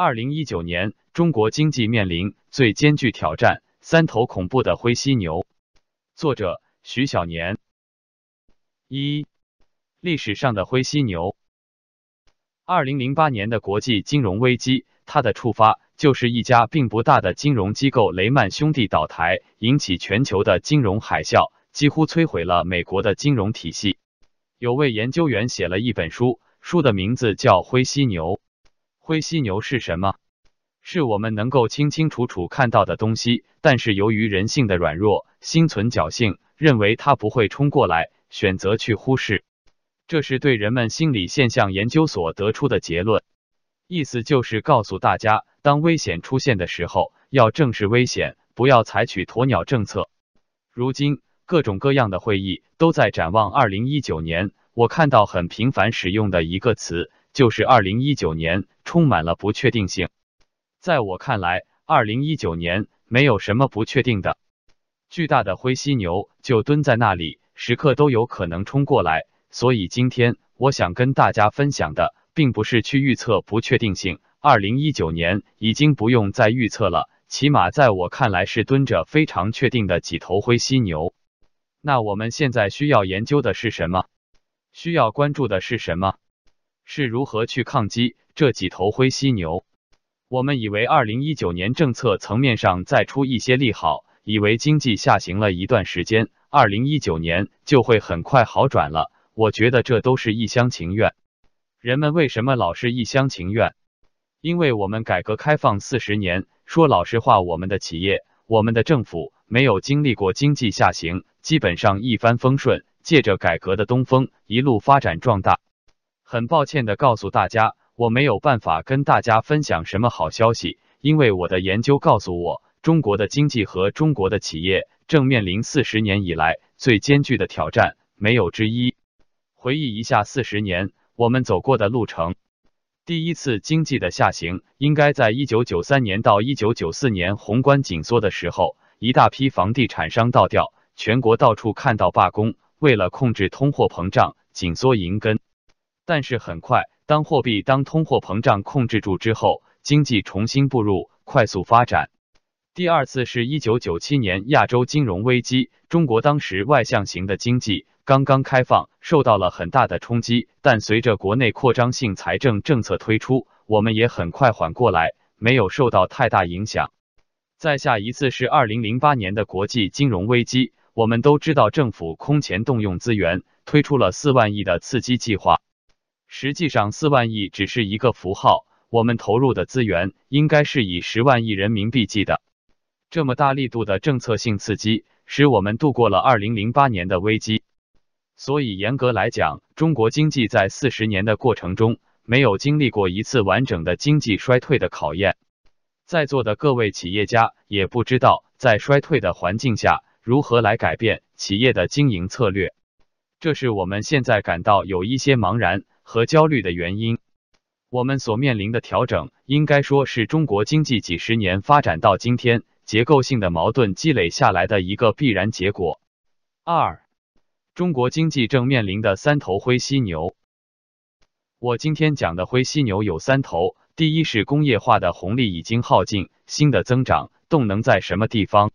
二零一九年，中国经济面临最艰巨挑战——三头恐怖的灰犀牛。作者：徐小年。一、历史上的灰犀牛。二零零八年的国际金融危机，它的触发就是一家并不大的金融机构雷曼兄弟倒台，引起全球的金融海啸，几乎摧毁了美国的金融体系。有位研究员写了一本书，书的名字叫《灰犀牛》。灰犀牛是什么？是我们能够清清楚楚看到的东西，但是由于人性的软弱，心存侥幸，认为它不会冲过来，选择去忽视。这是对人们心理现象研究所得出的结论。意思就是告诉大家，当危险出现的时候，要正视危险，不要采取鸵鸟政策。如今，各种各样的会议都在展望二零一九年，我看到很频繁使用的一个词。就是二零一九年充满了不确定性，在我看来，二零一九年没有什么不确定的，巨大的灰犀牛就蹲在那里，时刻都有可能冲过来。所以今天我想跟大家分享的，并不是去预测不确定性，二零一九年已经不用再预测了，起码在我看来是蹲着非常确定的几头灰犀牛。那我们现在需要研究的是什么？需要关注的是什么？是如何去抗击这几头灰犀牛？我们以为二零一九年政策层面上再出一些利好，以为经济下行了一段时间，二零一九年就会很快好转了。我觉得这都是一厢情愿。人们为什么老是一厢情愿？因为我们改革开放四十年，说老实话，我们的企业、我们的政府没有经历过经济下行，基本上一帆风顺，借着改革的东风，一路发展壮大。很抱歉的告诉大家，我没有办法跟大家分享什么好消息，因为我的研究告诉我，中国的经济和中国的企业正面临四十年以来最艰巨的挑战，没有之一。回忆一下四十年我们走过的路程，第一次经济的下行应该在一九九三年到一九九四年宏观紧缩的时候，一大批房地产商倒掉，全国到处看到罢工，为了控制通货膨胀，紧缩银根。但是很快，当货币、当通货膨胀控制住之后，经济重新步入快速发展。第二次是一九九七年亚洲金融危机，中国当时外向型的经济刚刚开放，受到了很大的冲击。但随着国内扩张性财政政策推出，我们也很快缓过来，没有受到太大影响。再下一次是二零零八年的国际金融危机，我们都知道政府空前动用资源，推出了四万亿的刺激计划。实际上，四万亿只是一个符号，我们投入的资源应该是以十万亿人民币计的。这么大力度的政策性刺激，使我们度过了二零零八年的危机。所以，严格来讲，中国经济在四十年的过程中，没有经历过一次完整的经济衰退的考验。在座的各位企业家也不知道，在衰退的环境下，如何来改变企业的经营策略。这是我们现在感到有一些茫然。和焦虑的原因，我们所面临的调整，应该说是中国经济几十年发展到今天结构性的矛盾积累下来的一个必然结果。二，中国经济正面临的三头灰犀牛。我今天讲的灰犀牛有三头，第一是工业化的红利已经耗尽，新的增长动能在什么地方？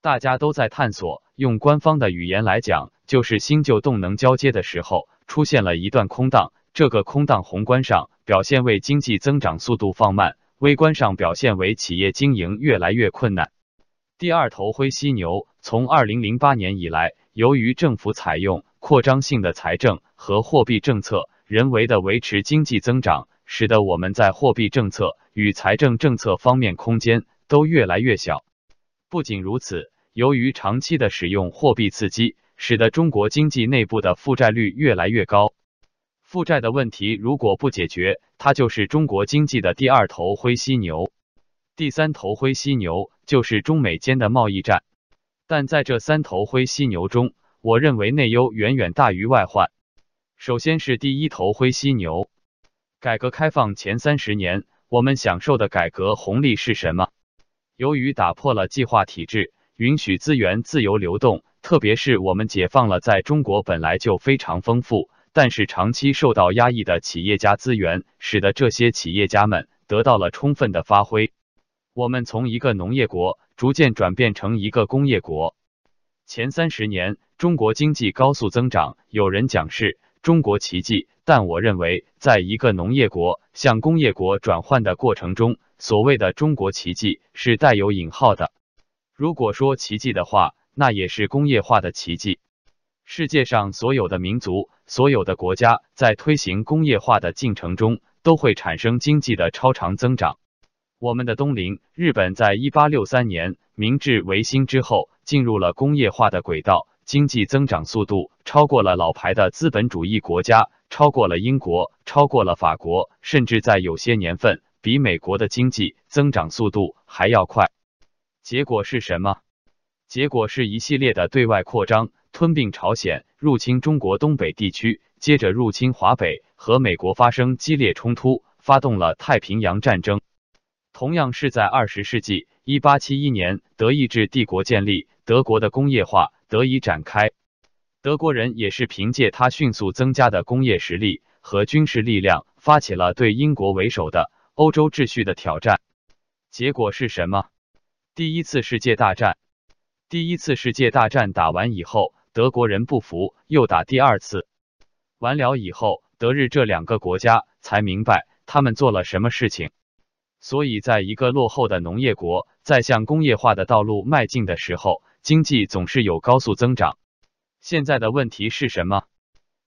大家都在探索，用官方的语言来讲，就是新旧动能交接的时候出现了一段空档。这个空档宏观上表现为经济增长速度放慢，微观上表现为企业经营越来越困难。第二头灰犀牛，从二零零八年以来，由于政府采用扩张性的财政和货币政策，人为的维持经济增长，使得我们在货币政策与财政政策方面空间都越来越小。不仅如此，由于长期的使用货币刺激，使得中国经济内部的负债率越来越高。负债的问题如果不解决，它就是中国经济的第二头灰犀牛。第三头灰犀牛就是中美间的贸易战。但在这三头灰犀牛中，我认为内忧远远大于外患。首先是第一头灰犀牛，改革开放前三十年，我们享受的改革红利是什么？由于打破了计划体制，允许资源自由流动，特别是我们解放了在中国本来就非常丰富。但是长期受到压抑的企业家资源，使得这些企业家们得到了充分的发挥。我们从一个农业国逐渐转变成一个工业国。前三十年，中国经济高速增长，有人讲是中国奇迹，但我认为，在一个农业国向工业国转换的过程中，所谓的中国奇迹是带有引号的。如果说奇迹的话，那也是工业化的奇迹。世界上所有的民族、所有的国家在推行工业化的进程中，都会产生经济的超常增长。我们的东邻日本，在一八六三年明治维新之后，进入了工业化的轨道，经济增长速度超过了老牌的资本主义国家，超过了英国，超过了法国，甚至在有些年份比美国的经济增长速度还要快。结果是什么？结果是一系列的对外扩张，吞并朝鲜，入侵中国东北地区，接着入侵华北，和美国发生激烈冲突，发动了太平洋战争。同样是在二十世纪一八七一年，德意志帝国建立，德国的工业化得以展开。德国人也是凭借他迅速增加的工业实力和军事力量，发起了对英国为首的欧洲秩序的挑战。结果是什么？第一次世界大战。第一次世界大战打完以后，德国人不服，又打第二次。完了以后，德日这两个国家才明白他们做了什么事情。所以，在一个落后的农业国在向工业化的道路迈进的时候，经济总是有高速增长。现在的问题是什么？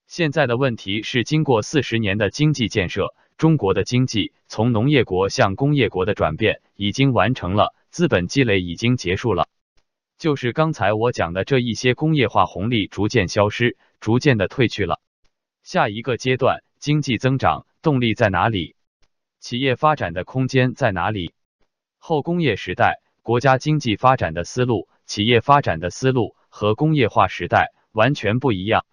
现在的问题是，经过四十年的经济建设，中国的经济从农业国向工业国的转变已经完成了，资本积累已经结束了。就是刚才我讲的这一些工业化红利逐渐消失，逐渐的退去了。下一个阶段，经济增长动力在哪里？企业发展的空间在哪里？后工业时代，国家经济发展的思路、企业发展的思路和工业化时代完全不一样。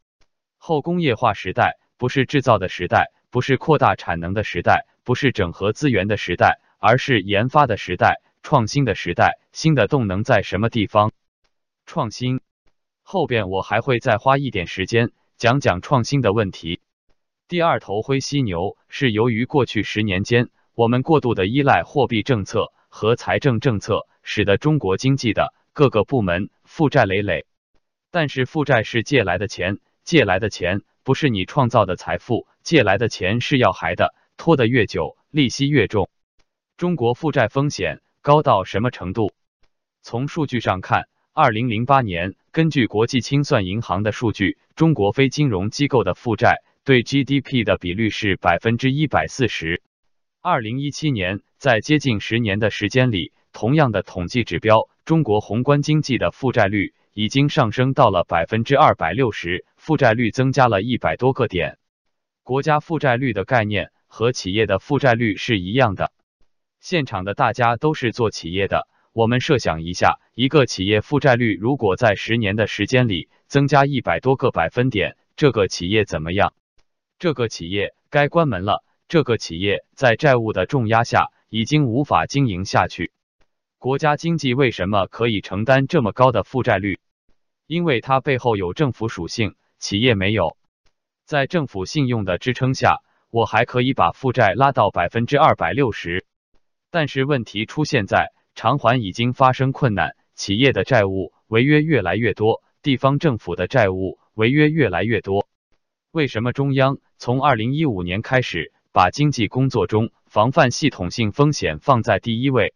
后工业化时代不是制造的时代，不是扩大产能的时代，不是整合资源的时代，而是研发的时代、创新的时代。新的动能在什么地方？创新。后边我还会再花一点时间讲讲创新的问题。第二头灰犀牛是由于过去十年间，我们过度的依赖货币政策和财政政策，使得中国经济的各个部门负债累累。但是负债是借来的钱，借来的钱不是你创造的财富，借来的钱是要还的，拖得越久，利息越重。中国负债风险高到什么程度？从数据上看，二零零八年根据国际清算银行的数据，中国非金融机构的负债。对 GDP 的比率是百分之一百四十。二零一七年，在接近十年的时间里，同样的统计指标，中国宏观经济的负债率已经上升到了百分之二百六十，负债率增加了一百多个点。国家负债率的概念和企业的负债率是一样的。现场的大家都是做企业的，我们设想一下，一个企业负债率如果在十年的时间里增加一百多个百分点，这个企业怎么样？这个企业该关门了。这个企业在债务的重压下，已经无法经营下去。国家经济为什么可以承担这么高的负债率？因为它背后有政府属性，企业没有。在政府信用的支撑下，我还可以把负债拉到百分之二百六十。但是问题出现在偿还已经发生困难，企业的债务违约越来越多，地方政府的债务违约越来越多。为什么中央从二零一五年开始把经济工作中防范系统性风险放在第一位？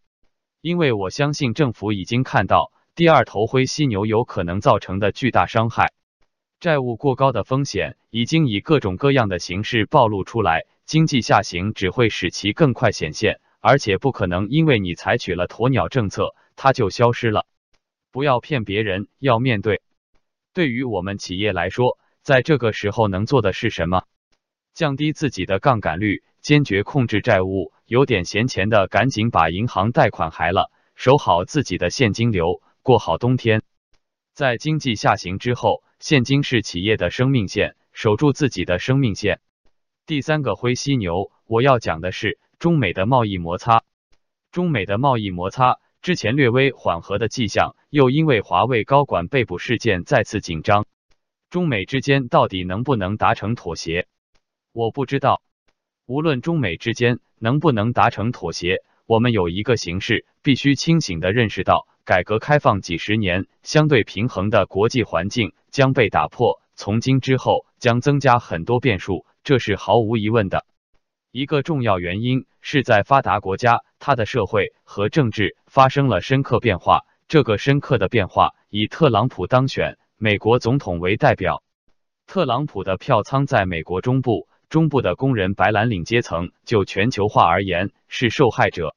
因为我相信政府已经看到第二头灰犀牛有可能造成的巨大伤害，债务过高的风险已经以各种各样的形式暴露出来，经济下行只会使其更快显现，而且不可能因为你采取了鸵鸟政策，它就消失了。不要骗别人，要面对。对于我们企业来说，在这个时候能做的是什么？降低自己的杠杆率，坚决控制债务。有点闲钱的，赶紧把银行贷款还了，守好自己的现金流，过好冬天。在经济下行之后，现金是企业的生命线，守住自己的生命线。第三个灰犀牛，我要讲的是中美的贸易摩擦。中美的贸易摩擦之前略微缓和的迹象，又因为华为高管被捕事件再次紧张。中美之间到底能不能达成妥协？我不知道。无论中美之间能不能达成妥协，我们有一个形势必须清醒的认识到，改革开放几十年相对平衡的国际环境将被打破，从今之后将增加很多变数，这是毫无疑问的。一个重要原因是在发达国家，它的社会和政治发生了深刻变化。这个深刻的变化以特朗普当选美国总统为代表。特朗普的票仓在美国中部，中部的工人白蓝领阶层就全球化而言是受害者，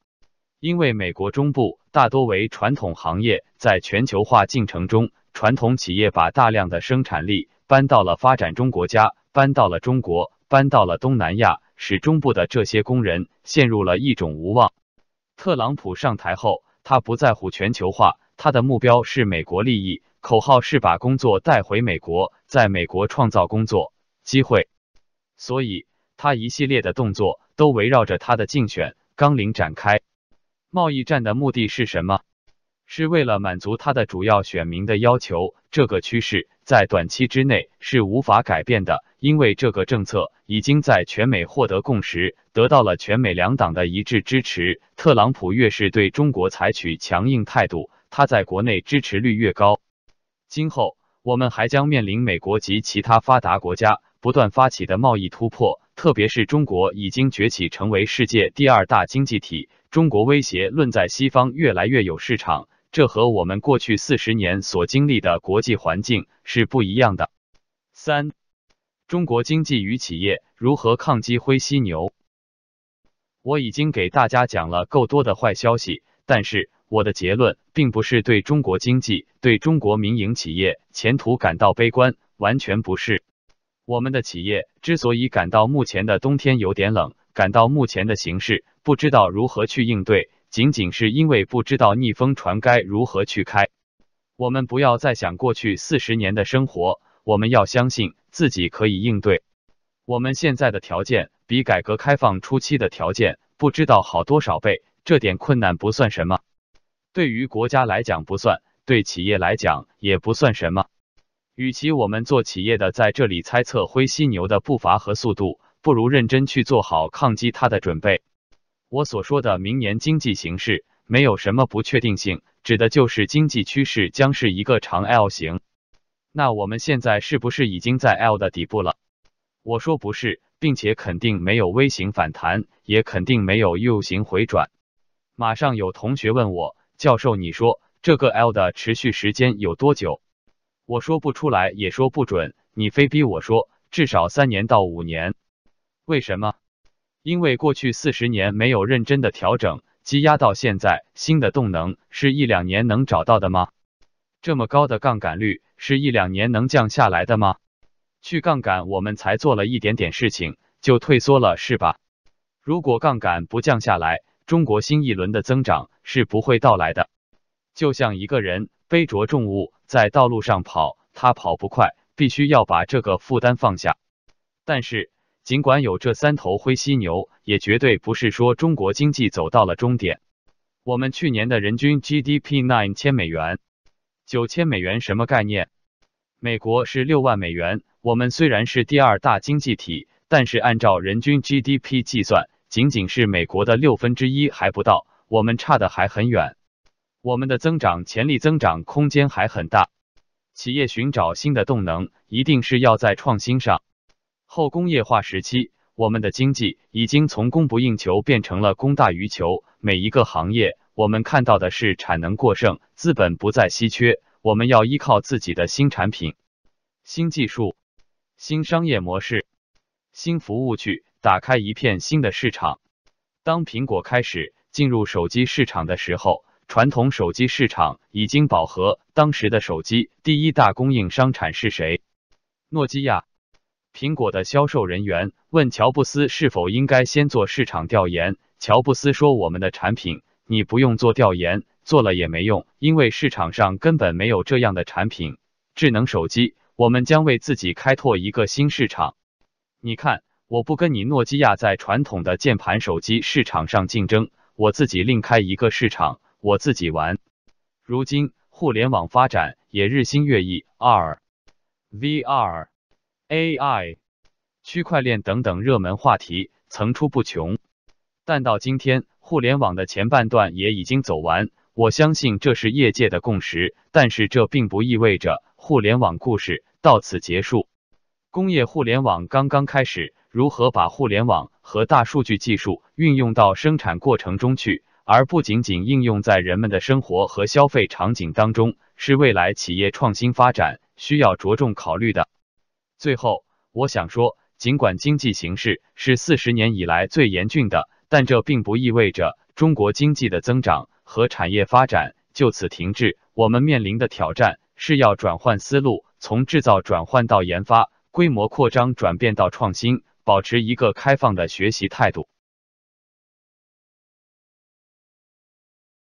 因为美国中部大多为传统行业，在全球化进程中，传统企业把大量的生产力搬到了发展中国家，搬到了中国，搬到了东南亚。使中部的这些工人陷入了一种无望。特朗普上台后，他不在乎全球化，他的目标是美国利益，口号是把工作带回美国，在美国创造工作机会。所以，他一系列的动作都围绕着他的竞选纲领展开。贸易战的目的是什么？是为了满足他的主要选民的要求。这个趋势在短期之内是无法改变的。因为这个政策已经在全美获得共识，得到了全美两党的一致支持。特朗普越是对中国采取强硬态度，他在国内支持率越高。今后我们还将面临美国及其他发达国家不断发起的贸易突破，特别是中国已经崛起成为世界第二大经济体，中国威胁论在西方越来越有市场，这和我们过去四十年所经历的国际环境是不一样的。三。中国经济与企业如何抗击灰犀牛？我已经给大家讲了够多的坏消息，但是我的结论并不是对中国经济、对中国民营企业前途感到悲观，完全不是。我们的企业之所以感到目前的冬天有点冷，感到目前的形势不知道如何去应对，仅仅是因为不知道逆风船该如何去开。我们不要再想过去四十年的生活。我们要相信自己可以应对。我们现在的条件比改革开放初期的条件不知道好多少倍，这点困难不算什么。对于国家来讲不算，对企业来讲也不算什么。与其我们做企业的在这里猜测灰犀牛的步伐和速度，不如认真去做好抗击它的准备。我所说的明年经济形势没有什么不确定性，指的就是经济趋势将是一个长 L 型。那我们现在是不是已经在 L 的底部了？我说不是，并且肯定没有 V 型反弹，也肯定没有 U 型回转。马上有同学问我，教授，你说这个 L 的持续时间有多久？我说不出来，也说不准。你非逼我说，至少三年到五年。为什么？因为过去四十年没有认真的调整，积压到现在，新的动能是一两年能找到的吗？这么高的杠杆率。是一两年能降下来的吗？去杠杆，我们才做了一点点事情就退缩了，是吧？如果杠杆不降下来，中国新一轮的增长是不会到来的。就像一个人背着重物在道路上跑，他跑不快，必须要把这个负担放下。但是，尽管有这三头灰犀牛，也绝对不是说中国经济走到了终点。我们去年的人均 GDP nine 千美元。九千美元什么概念？美国是六万美元。我们虽然是第二大经济体，但是按照人均 GDP 计算，仅仅是美国的六分之一还不到，我们差的还很远。我们的增长潜力、增长空间还很大。企业寻找新的动能，一定是要在创新上。后工业化时期，我们的经济已经从供不应求变成了供大于求，每一个行业。我们看到的是产能过剩，资本不再稀缺，我们要依靠自己的新产品、新技术、新商业模式、新服务去打开一片新的市场。当苹果开始进入手机市场的时候，传统手机市场已经饱和。当时的手机第一大供应商产是谁？诺基亚。苹果的销售人员问乔布斯是否应该先做市场调研，乔布斯说：“我们的产品。”你不用做调研，做了也没用，因为市场上根本没有这样的产品。智能手机，我们将为自己开拓一个新市场。你看，我不跟你诺基亚在传统的键盘手机市场上竞争，我自己另开一个市场，我自己玩。如今，互联网发展也日新月异，R、VR、AI。区块链等等热门话题层出不穷。但到今天，互联网的前半段也已经走完。我相信这是业界的共识，但是这并不意味着互联网故事到此结束。工业互联网刚刚开始，如何把互联网和大数据技术运用到生产过程中去，而不仅仅应用在人们的生活和消费场景当中，是未来企业创新发展需要着重考虑的。最后，我想说，尽管经济形势是四十年以来最严峻的，但这并不意味着中国经济的增长。和产业发展就此停滞，我们面临的挑战是要转换思路，从制造转换到研发，规模扩张转变到创新，保持一个开放的学习态度。